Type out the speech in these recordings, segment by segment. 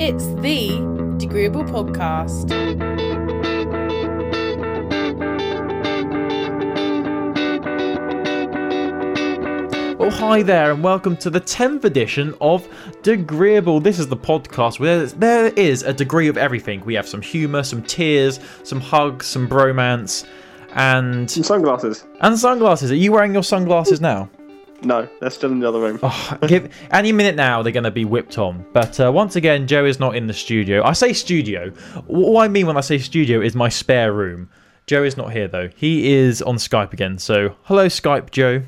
It's the Degreeable Podcast. Well, hi there, and welcome to the 10th edition of Degreeable. This is the podcast where there is a degree of everything. We have some humour, some tears, some hugs, some bromance, and Some sunglasses. and sunglasses. Are you wearing your sunglasses now? No, they're still in the other room. Oh, give, any minute now, they're going to be whipped on. But uh, once again, Joe is not in the studio. I say studio. What I mean when I say studio is my spare room. Joe is not here though. He is on Skype again. So hello, Skype, Joe.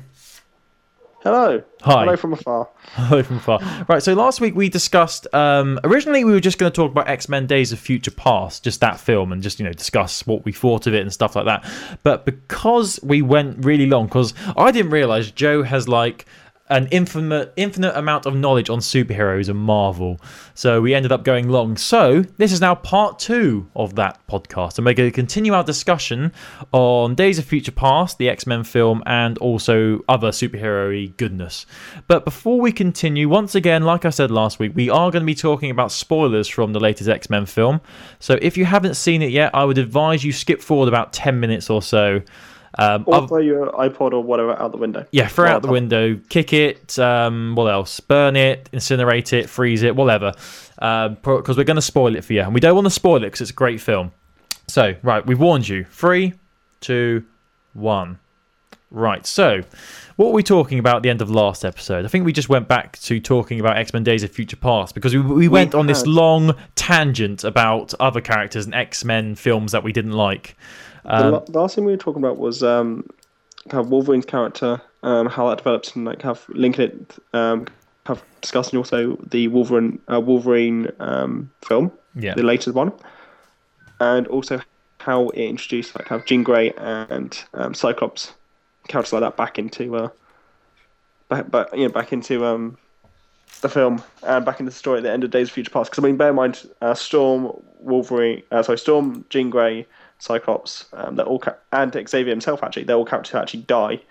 Hello. Hi. Hello from afar. Hello from far. Right, so last week we discussed. Um, originally, we were just going to talk about X Men: Days of Future Past, just that film, and just you know discuss what we thought of it and stuff like that. But because we went really long, because I didn't realize Joe has like an infinite infinite amount of knowledge on superheroes and Marvel, so we ended up going long. So this is now part two of that podcast, and we're going to continue our discussion on Days of Future Past, the X Men film, and also other superhero goodness. But before we continue, once again, like I said last week, we are going to be talking about spoilers from the latest X Men film. So if you haven't seen it yet, I would advise you skip forward about 10 minutes or so. Um, Or I've- throw your iPod or whatever out the window. yeah, throw it out the window, kick it, um, what else? Burn it, incinerate it, freeze it, whatever. Because we're going to spoil it for you. And we don't want to spoil it because it's a great film. So, right, we've warned you. Three, two, one. Right, so what were we talking about at the end of last episode? I think we just went back to talking about X Men Days of Future Past because we, we went on this long tangent about other characters and X Men films that we didn't like. The, Um, the last thing we were talking about was um, kind of Wolverine's character, um, how that develops, and like have linking it, um, have discussing also the Wolverine uh, Wolverine um, film, yeah. the latest one, and also how it introduced like have Jean Grey and um, Cyclops characters like that back into uh, back, back you know back into um, the film and back into the story at the end of Days of Future Past. Because I mean, bear in mind, uh, Storm, Wolverine, uh, sorry, Storm, Jean Grey, Cyclops, um, they're all ca- and Xavier himself actually, they're all characters who actually die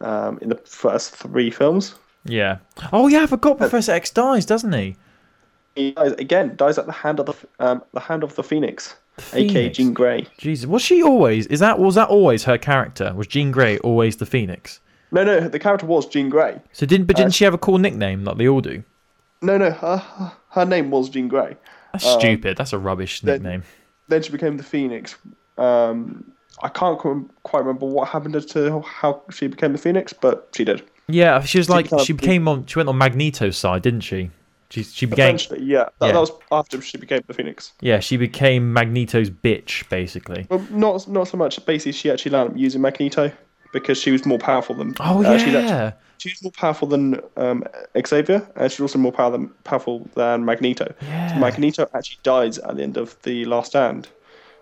um, in the first three films. Yeah. Oh, yeah, I forgot Professor X dies, doesn't he? He dies, again dies at the hand of the um, the hand of the Phoenix, aka Jean Grey. Jesus, was she always? Is that was that always her character? Was Jean Grey always the Phoenix? No, no, the character was Jean Grey. So didn't but didn't Uh, she have a cool nickname like they all do? No, no, her her name was Jean Grey. That's Um, stupid. That's a rubbish then- nickname. Then she became the Phoenix. Um, I can't quite remember what happened to how she became the Phoenix, but she did. Yeah, she was like she became on. She went on Magneto's side, didn't she? She she became yeah. That, Yeah. that was after she became the Phoenix. yeah she became Magneto's bitch basically. Well, not not so much. Basically, she actually landed up using Magneto because she was more powerful than. Oh uh, she's actually- yeah, she's more powerful than um, Xavier, and she's also more power than, powerful than Magneto. yeah. So Magneto actually dies at the end of the Last Stand.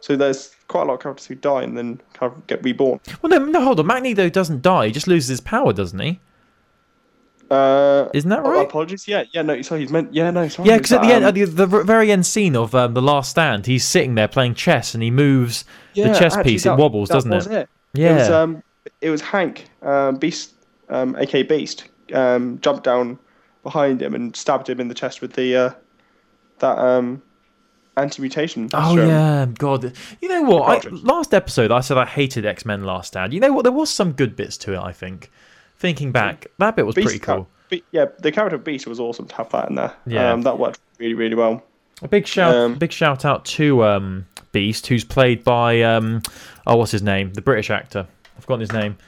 So there's quite a lot of characters who die and then kind of get reborn. well, no, no, hold on. Magneto doesn't die. He just loses his power, doesn't he? Uh, Isn't that oh, right? apologies. Yeah, yeah. No, sorry. He's meant. Yeah, no. Sorry. Yeah, because at the Um, end, at the, the very end scene of um, the Last Stand, he's sitting there playing chess, and he moves the chess actually, piece. that- it wobbles, doesn't it? it? Yeah. It was um, it was Hank, um, Beast, um, aka Beast, um, jumped down behind him and stabbed him in the chest with the uh, that um, anti-mutation. Oh serum. yeah, God. You know what? I, last episode, I said I hated X Men Last Stand. You know what? There was some good bits to it. I think. Thinking back, that bit was Beast pretty cool. Be- yeah, the character of Beast was awesome to have that in there. Yeah. um, that worked really, really well. A big shout, Um, big shout out to um, Beast, who's played by um, oh, what's his name? The British actor. I've forgotten his name.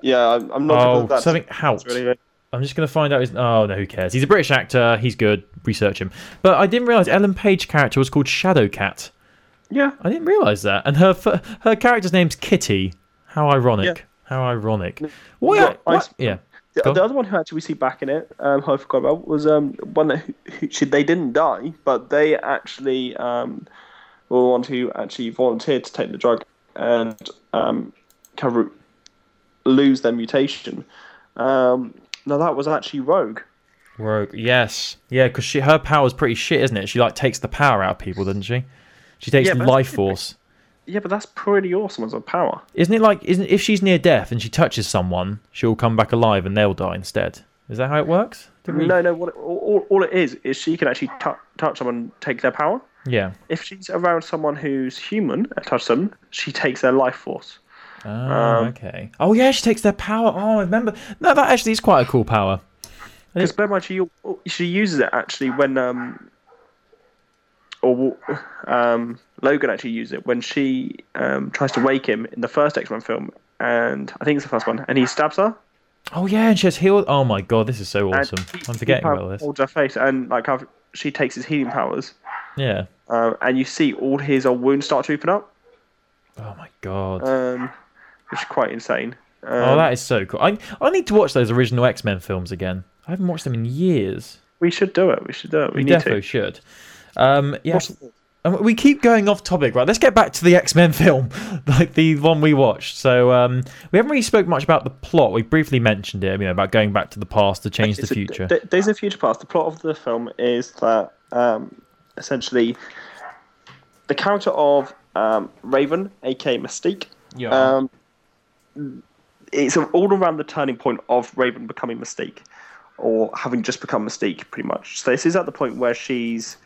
Yeah, I'm, I'm not. Oh, something Hoult. really. I'm just gonna find out his. Oh no, who cares? He's a British actor. He's good. Research him. But I didn't realize Ellen Page character was called Shadow Cat. Yeah, I didn't realize that. And her her character's name's Kitty. How ironic. Yeah. How ironic. What? Yeah, I what- s- yeah. The, the other one who actually we see back in it, um, who I forgot about, was um one that who, who, she, they didn't die, but they actually um were the ones who actually volunteered to take the drug and um kind of lose their mutation. Um, now that was actually Rogue. Rogue. Yes. Yeah, because she her power's pretty shit, isn't it? She like takes the power out of people, doesn't she? She takes Yeah, life force. Yeah, but that's pretty awesome as a power. Isn't it like isn't if she's near death and she touches someone, she'll come back alive and they'll die instead? Is that how it works? we- No, no. What it, all, all it is is she can actually tou touch someone, take their power. Yeah. If she's around someone who's human and touch them, she takes their life force. Oh, Um, okay. Oh, yeah, she takes their power. Oh, I remember. No, that actually is quite a cool power. Because bear in mind, she she uses it actually when um or um Logan actually uses it when she um tries to wake him in the first X Men film, and I think it's the first one, and he stabs her. Oh, yeah, and she has healed. Oh, my God, this is so awesome. he- I'm forgetting about this. Holds her face, and like how she takes his healing powers, Yeah. um, and you see all his old wounds start to open up, Oh, my God. um, which is quite insane. Um, oh, that is so cool. I, I need to watch those original X Men films again. I haven't watched them in years. we should do it. We should do it. We, We need definitely to. should. Um, yeah. And we keep going off topic, right? Let's get back to the X Men film, like the one we watched. So um, we haven't really spoke much about the plot. We briefly mentioned it, you know, about going back to the past to change the It's a- future. D- Days of Future Past. The plot of the film is that um, essentially the character of um, Raven, aka Mystique, Yeah. It's all around the turning point of Raven becoming Mystique, or having just become Mystique, pretty much. So this is at the point where she's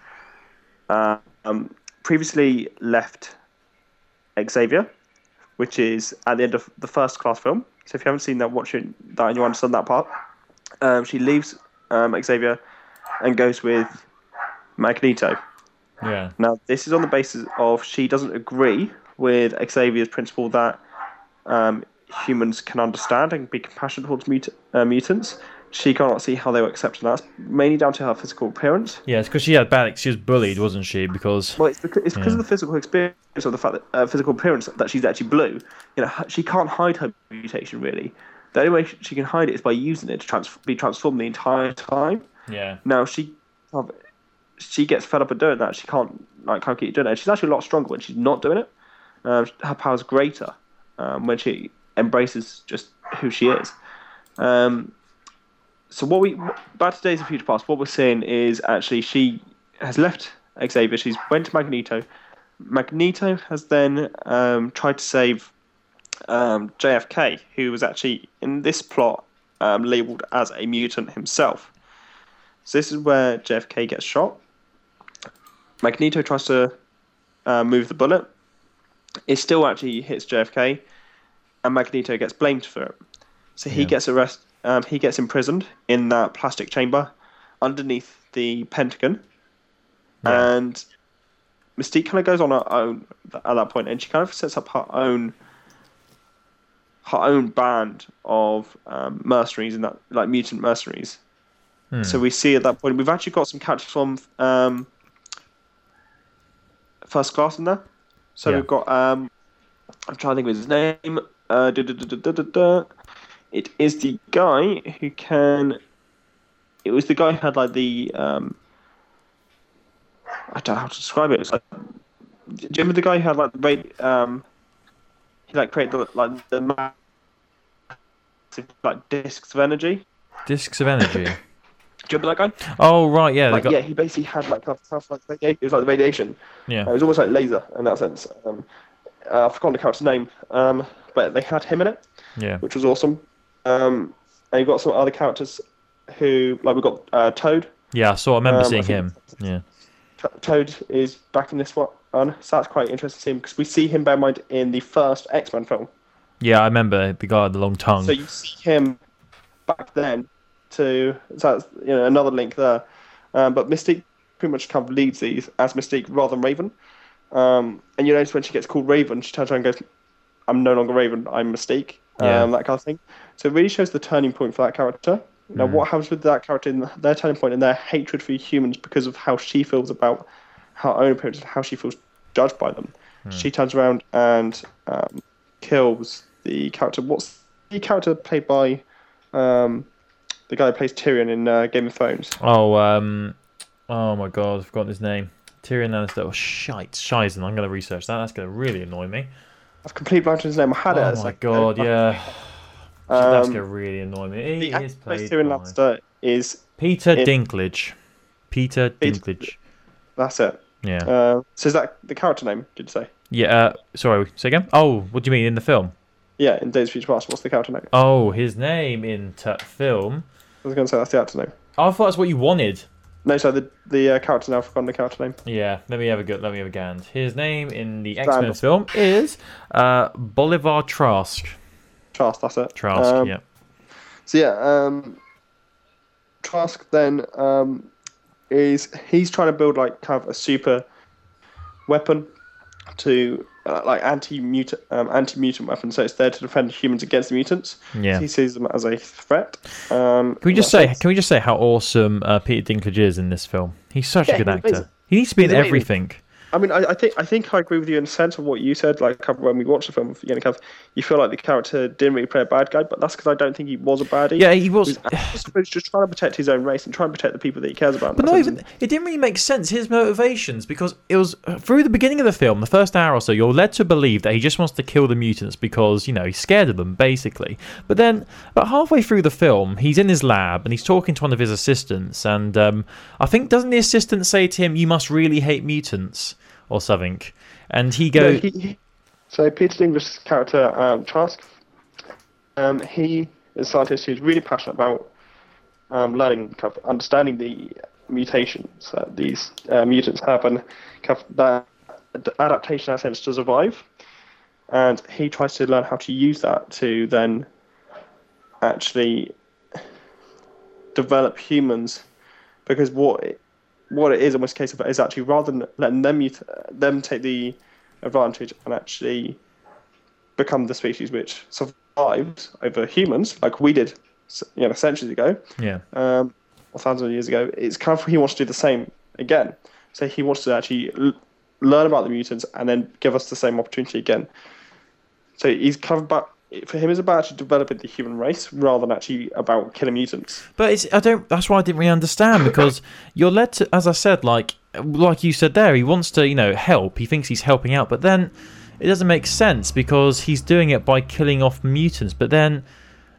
uh, um, previously left Xavier, which is at the end of the first class film. So if you haven't seen that, watch it, that and you understand that part. Um, she leaves um, Xavier and goes with Magneto. yeah. Now, this is on the basis of she doesn't agree with Xavier's principle that um, humans can understand and be compassionate towards mut- uh, mutants. She cannot see how they were accepting that, mainly down to her physical appearance. Yeah, it's because she had bad. She was bullied, wasn't she? Because Well, it's because, it's because Yeah. of the physical experience of the fact that uh, physical appearance that she's actually blue. You know, she can't hide her mutation really. The only way she can hide it is by using it to trans- be transformed the entire time. yeah, Now she she gets fed up of doing that. She can't like can't keep doing it. She's actually a lot stronger when she's not doing it. Um, her power's greater um, when she embraces just who she is. Um, so what we back to Days of Future Past, what we're seeing is actually she has left Xavier. She's went to Magneto. Magneto has then um, tried to save um, JFK, who was actually in this plot um, labeled as a mutant himself. So this is where JFK gets shot. Magneto tries to uh, move the bullet. It still actually hits JFK, and Magneto gets blamed for it. So he Yeah. gets arrested. Um, he gets imprisoned in that plastic chamber underneath the Pentagon, Yeah. and Mystique kind of goes on her own at that point, and she kind of sets up her own her own band of um, mercenaries and that like mutant mercenaries. Hmm. So we see at that point we've actually got some characters from um, First Class in there. So Yeah. we've got um, I'm trying to think of his name. Uh, duh, duh, duh. It is the guy who can. It was the guy who had like the um, I don't know how to describe it. It's like, do you remember the guy who had like the um, he like created the, like the massive like discs of energy. discs of energy. Do you remember that guy? oh right, yeah, like, got, yeah, he basically had like like. It was like the radiation. yeah, Uh, it was almost like laser in that sense. Um, uh, I've forgotten the character's name, um, but they had him in it, yeah, which was awesome. Um, and you've got some other characters who, like we've got uh, Toad. yeah. I saw. I remember Um, seeing think- him. Yeah, Toad is back in this one, so that's quite interesting to see him because we see him, bear in mind, in the first X Men film. yeah. I remember the guy with the long tongue. So you see him back then to so that's you know another link there. Um, but Mystique pretty much kind of leads these as Mystique rather than Raven. Um, and you notice when she gets called Raven, she turns around and goes, "I'm no longer Raven. I'm Mystique." Yeah. Um, that kind of thing. So it really shows the turning point for that character. Now, Mm. what happens with that character in their turning point and their hatred for humans because of how she feels about her own appearance and how she feels judged by them? Hmm. She turns around and um, kills the character. What's the character played by um, the guy who plays Tyrion in uh, Game of Thrones? Oh, um, oh my god, I've forgotten his name. Tyrion Lannister. Oh, shite, Shizen. I'm going to research that. That's going to really annoy me. I've completely blanked on his name. I had it. Oh my like- god, yeah. That's Um, going to really annoy me. He the is played Tyrion by Lannister is Peter in- Dinklage. Peter Dinklage. that's it. Yeah. Uh, so is that the character name? Did you say? Yeah. Uh, sorry. Say again. Oh, what do you mean in the film? Yeah, in Days of Future Past. What's the character name? Oh, his name in t- film. I was going to say that's the actor name. Oh, I thought that's what you wanted. No, so the the uh, character now. I've forgotten the character name. Yeah, let me have a good. Let me have a gand. His name in the X Men film is uh, Bolivar Trask. Trask, that's it. Trask. Um, yeah. So yeah, um, Trask then um, is he's trying to build like kind of a super weapon to uh, like anti mutant um, anti mutant weapon. So it's there to defend humans against the mutants. Yeah. He sees them as a threat. Um, Can we just say? sense. Can we just say how awesome uh, Peter Dinklage is in this film? He's such Yeah, a good actor. amazing. He needs to be in amazing. everything. I mean, I, I think I think I agree with you in the sense of what you said. Like when we watched the film, you know, you feel like the character didn't really play a bad guy, but that's because I don't think he was a baddie. Yeah, he was. He was just trying to protect his own race and trying to protect the people that he cares about. But no, even it didn't really make sense his motivations because it was uh, through the beginning of the film, the first hour or so, you're led to believe that he just wants to kill the mutants because you know he's scared of them, basically. But then, about halfway through the film, he's in his lab and he's talking to one of his assistants, and um, I think doesn't the assistant say to him, "You must really hate mutants" or something, and he goes, he- so Peter Dinklage's character um, Trask, um, he is a scientist who's really passionate about um, learning, kind of understanding the mutations that these uh, mutants have, and kind of that adaptation in sense to survive. And he tries to learn how to use that to then actually develop humans, because what what it is in this case of it is actually rather than letting them them take the advantage and actually become the species which survives over humans, like we did, you know, centuries ago, "Yeah, um, or thousands of years ago. It's kind of he wants to do the same again. So he wants to actually l- learn about the mutants and then give us the same opportunity again. So he's kind of about for him, it's about actually developing the human race rather than actually about killing mutants. But it's I don't. That's why I didn't really understand because you're led to, as I said, like like you said there, he wants to you know help. He thinks he's helping out, but then it doesn't make sense because he's doing it by killing off mutants. But then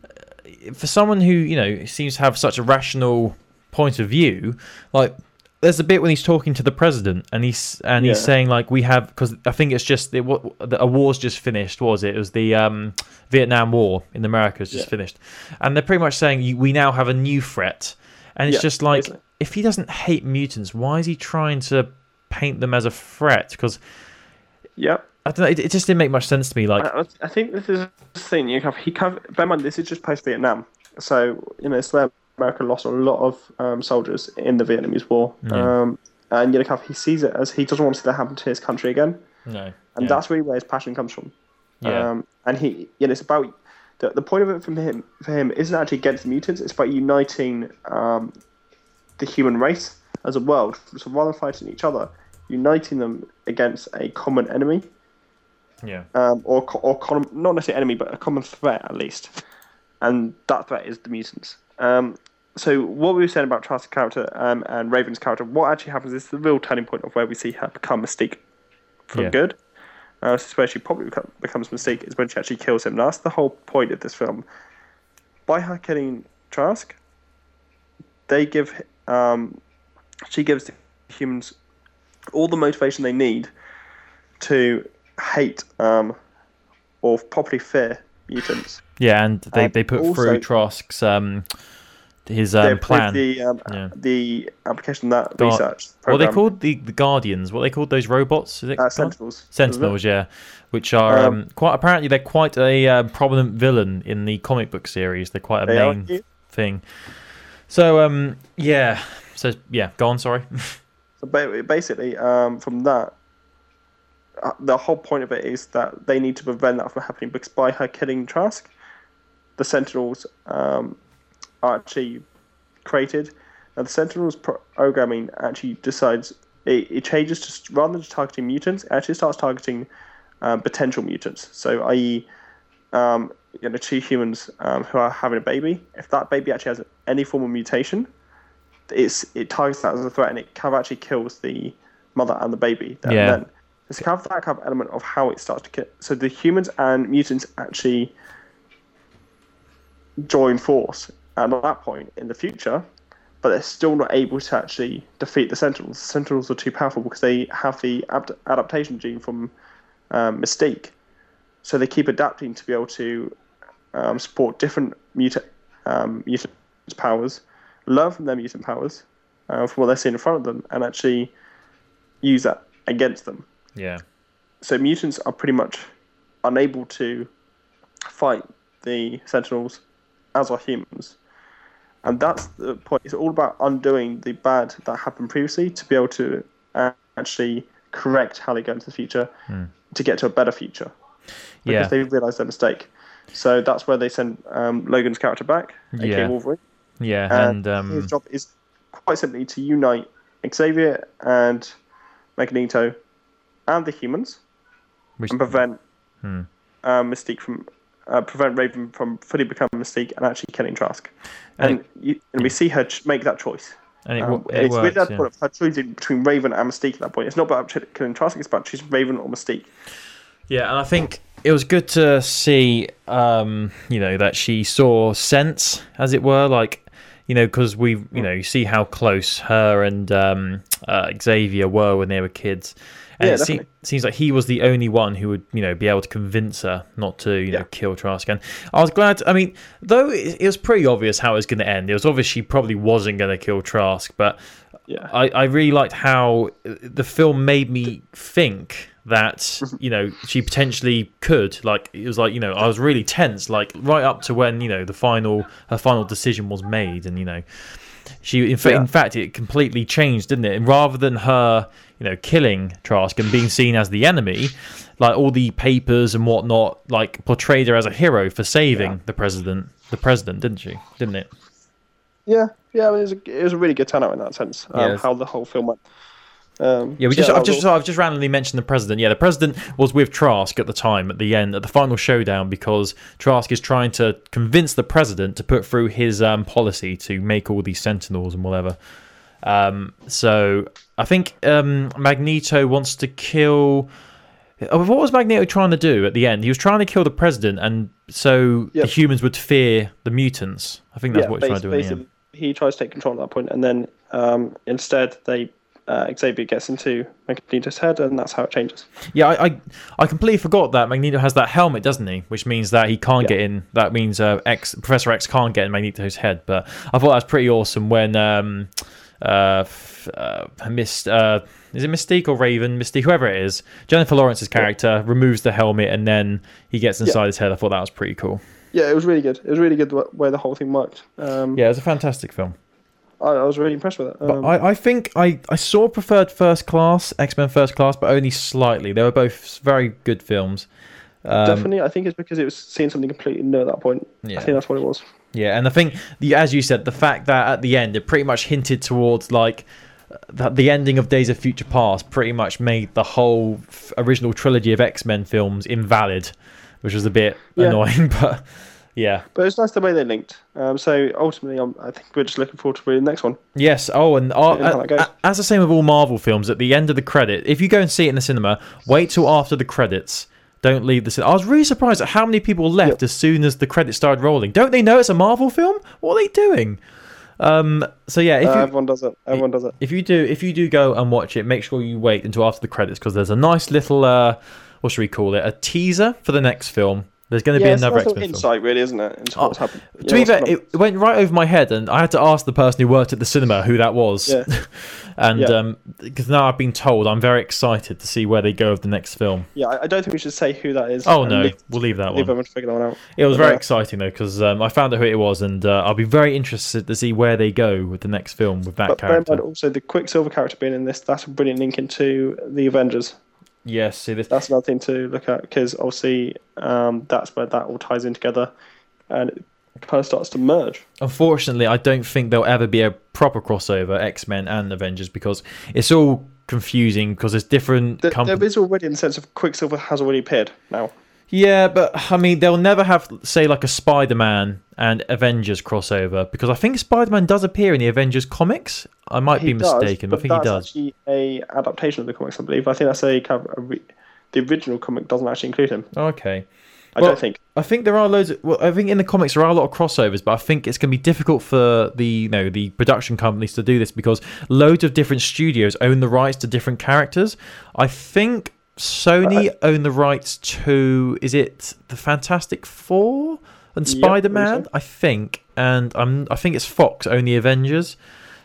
uh, for someone who you know seems to have such a rational point of view, like there's a bit when he's talking to the president and he's and he's saying like we have because I think it's just the, what the, a war's just finished. Was it? It was the um, Vietnam War in America has just Yeah. finished, and they're pretty much saying we now have a new threat, and it's Yeah, just like if he doesn't hate mutants, why is he trying to paint them as a threat? Because Yep. I don't know, it, it just didn't make much sense to me. Like I, I think this is the thing. You have he of, bear in mind this is just post Vietnam, so you know it's where America lost a lot of um, soldiers in the Vietnamese War, Yeah. um, and kind he sees it as he doesn't want to see that happen to his country again, no, and yeah. that's really where his passion comes from. Yeah. Um, and he, you know, it's about the, the point of it from him for him isn't actually against the mutants. It's about uniting um, the human race as a world. So rather than fighting each other, uniting them against a common enemy yeah. um, or or not necessarily enemy, but a common threat at least, and that threat is the mutants. Um, so what we were saying about Trask's character um, and Raven's character, what actually happens is the real turning point of where we see her become Mystique for Yeah. good. Uh, this is where she probably become, becomes Mystique is when she actually kills him. That's the whole point of this film. By her killing Trask, they give um, she gives the humans all the motivation they need to hate um, or properly fear mutants. Yeah, and they, Um, they put also- through Trask's um his um, plan. the um, Yeah. the application that Guard- research. what are they called the, the Guardians? What they called those robots? Is it Uh, Sentinels. Sentinels, yeah, which are um, Um, quite apparently they're quite a uh, prominent villain in the comic book series. They're quite a They main thing. So um yeah, so yeah, go on. Sorry. So basically, um, from that, the whole point of it is that they need to prevent that from happening because by her killing Trask, the Sentinels um, are actually created. Now, the Sentinels programming actually decides it, it changes to rather than just targeting mutants, it actually starts targeting um, potential mutants. So, i.e., um, you know, two humans um, who are having a baby. If that baby actually has any form of mutation, it's it targets that as a threat and it kind of actually kills the mother and the baby. Yeah. Then. It's kind of that kind of element of how it starts to. So the humans and mutants actually join force at that point in the future, but they're still not able to actually defeat the Sentinels. The Sentinels are too powerful because they have the adapt- adaptation gene from um, Mystique. So they keep adapting to be able to um, support different muta- um, mutants' powers learn from their mutant powers, uh, from what they're seeing in front of them, and actually use that against them. Yeah. So mutants are pretty much unable to fight the Sentinels, as are humans. And that's the point. It's all about undoing the bad that happened previously to be able to actually correct how they go into the future to get to a better future. Because Yeah. they realised their mistake. So that's where they send um, Logan's character back, aka Yeah. Wolverine. Yeah. And And his um, job is quite simply to unite Xavier and Magneto and the humans which, and prevent Hmm. uh, Mystique from uh, prevent Raven from fully becoming Mystique and actually killing Trask. And, And you, and we see her ch- make that choice. and it, Um, it it's works. that yeah. point of her choosing between Raven and Mystique at that point. It's not about killing Trask, it's about choosing Raven or Mystique. Yeah, and I think it was good to see, um, you know, that she saw sense, as it were, like, you know, because we, you know, you see how close her and um, uh, Xavier were when they were kids, and Yeah, it se- seems like he was the only one who would, you know, be able to convince her not to, you know, kill Trask. And I was glad. I mean, though it, it was pretty obvious how it was going to end. It was obvious she probably wasn't going to kill Trask, but Yeah. I, I really liked how uh, the film made me think that you know she potentially could like it was like you know I was really tense like right up to when you know the final her final decision was made and you know she in, fa- Yeah. in fact it completely changed didn't it and rather than her you know killing Trask and being seen as the enemy like all the papers and whatnot like portrayed her as a hero for saving Yeah. the president the president didn't she didn't it Yeah, yeah, I mean, it, was a, it was a really good turnout in that sense, um, Yeah. how the whole film went. Um, Yeah, we just, I've just, I've just randomly mentioned the president. Yeah, the president was with Trask at the time at the end at the final showdown because Trask is trying to convince the president to put through his um, policy to make all these Sentinels and whatever. Um, so I think um, Magneto wants to kill. oh, What was Magneto trying to do at the end? He was trying to kill the president, and so the humans would fear the mutants. I think that's yeah, what he's trying to do in the end. he tries to take control at that point, and then um, instead they uh, Xavier gets into Magneto's head, and that's how it changes. Yeah, I, I I completely forgot that Magneto has that helmet, doesn't he? Which means that he can't Yeah. get in. That means uh, X Professor X can't get in Magneto's head. But I thought that was pretty awesome when um uh, uh Mist uh is it Mystique or Raven Mystique whoever it is Jennifer Lawrence's character removes the helmet and then he gets inside his head. I thought that was pretty cool. Yeah, it was really good. It was really good the way the whole thing worked. Um, Yeah, it was a fantastic film. I, I was really impressed with it. But Um, I, I think I, I saw preferred First Class X Men First Class, but only slightly. They were both very good films. Um, definitely, I think it's because it was seeing something completely new at that point. Yeah. I think that's what it was. Yeah, and I think the as you said, the fact that at the end it pretty much hinted towards like that the ending of Days of Future Past pretty much made the whole f- original trilogy of X Men films invalid, which was a bit Yeah. annoying. But yeah, But it's nice the way they linked. Um, so ultimately, I'm, I think we're just looking forward to reading the next one. yes. Oh, and Yeah, how that goes. uh, as the same with all Marvel films, at the end of the credit, if you go and see it in the cinema, wait till after the credits. Don't leave the cinema. I was really surprised at how many people left Yep. as soon as the credits started rolling. Don't they know it's a Marvel film? What are they doing? Um. So yeah, if Uh, you, everyone does it. Everyone does it. if you do if you do go and watch it make sure you wait until after the credits because there's a nice little uh what should we call it a teaser for the next film there's going to Yeah, be another x-men film insight, really, isn't it, into Oh, what's happened? to be fair it went right over my head and i had to ask the person who worked at the cinema who that was Yeah. and Yeah. um because now i've been told i'm very excited to see where they go with the next film yeah, I don't think we should say who that is. oh no leave, we'll leave that leave one everyone to figure that one out. it was very Yeah. exciting though because um, i found out who it was and uh, i'll be very interested to see where they go with the next film with that But bear in character mind also the Quicksilver character being in this, that's a brilliant link into the Avengers. Yes see this That's another thing to look at because obviously um, that's where that all ties in together and it kind of starts to merge. Unfortunately, I don't think there'll ever be a proper crossover X Men and Avengers because it's all confusing because there's different There, companies. there is already in the sense of Quicksilver has already appeared now. Yeah, but I mean, they'll never have say like a Spider Man and Avengers crossover because I think Spider Man does appear in the Avengers comics. I might He be does, mistaken, but I think he does. actually a adaptation of the comics, I believe. I think that's a, kind of a re- the original comic doesn't actually include him. Okay. I Well- don't think. I think there are loads. Of, well, I think in the comics there are a lot of crossovers, but I think it's going to be difficult for the you know the production companies to do this because loads of different studios own the rights to different characters. I think Sony own the rights to is it the Fantastic Four and Spider Man? so. I think, and I'm I think it's Fox own the Avengers.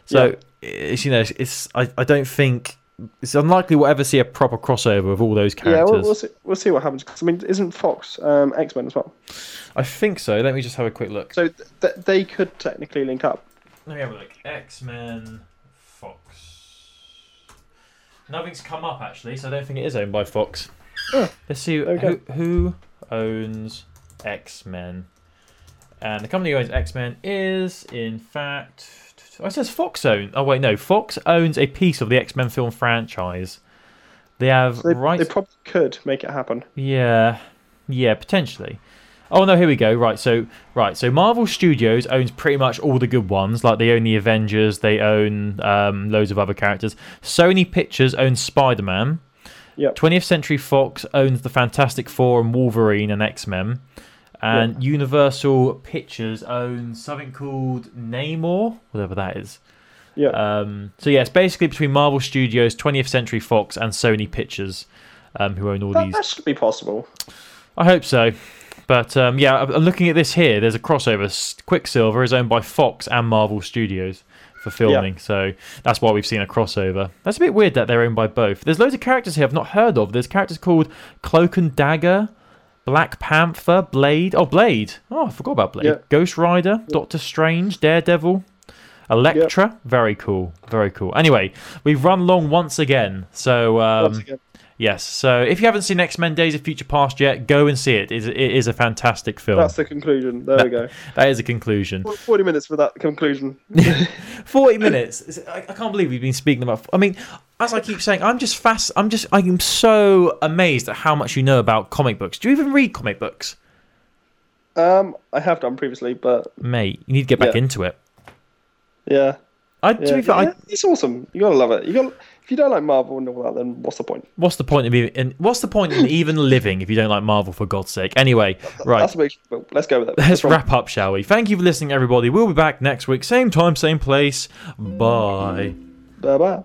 So Yeah. it's you know it's I, I don't think it's unlikely we'll ever see a proper crossover of all those Yeah, characters. we'll, we'll see. We'll see what happens. 'Cause, I mean, isn't Fox um, X Men as well? I think so. Let me just have a quick look. So th- th- they could technically link up. Let me have a look. X Men. Nothing's come up actually, so I don't think it is owned by Fox. Oh, Let's see we who, who owns X Men. And the company who owns X Men is, in fact, oh, it says Fox own. Oh wait, no, Fox owns a piece of the X Men film franchise. They have So they, right. they probably could make it happen. Yeah, yeah, potentially. Oh no, here we go. Right, so right, so Marvel Studios owns pretty much all the good ones. Like they own the Avengers, they own um, loads of other characters. Sony Pictures owns Spider Man. Yep. 20th Century Fox owns the Fantastic Four and Wolverine and X Men. And Universal Pictures owns something called Namor, whatever that is. Yeah. Um, so yeah, it's basically between Marvel Studios, 20th Century Fox, and Sony Pictures, um, who own all that, these. that should be possible. I hope so. But um, yeah, I'm I'm looking at this here. There's a crossover. Quicksilver is owned by Fox and Marvel Studios for filming, so that's why we've seen a crossover. That's a bit weird that they're owned by both. There's loads of characters here I've not heard of. There's characters called Cloak and Dagger, Black Panther, Blade. Oh, Blade. Oh, I forgot about Blade. Yeah. Ghost Rider, Doctor Strange, Daredevil. Elektra, very cool, very cool. Anyway, we've run long once again, so um, Once again. Yes. So if you haven't seen X Men Days of Future Past yet, go and see it. It is, it is a fantastic film. That's the conclusion. There we go. that is a conclusion. 40 minutes for that conclusion. 40 minutes. I, can't believe we've been speaking about. I mean, as I keep saying, I'm just fast. I'm just. I'm so amazed at how much you know about comic books. Do you even read comic books, Um, I have done previously, but mate? You need to get back Yeah. into it. yeah. I, Yeah, fair, I, it's awesome. You gotta love it. You got if you don't like Marvel and all that, then what's the point? what's the point of even? What's the point in even living if you don't like Marvel? For God's sake. Anyway, right. Big, let's go with it. Let's wrong? wrap up, shall we? Thank you for listening, everybody. We'll be back next week, same time, same place. Bye. Bye bye.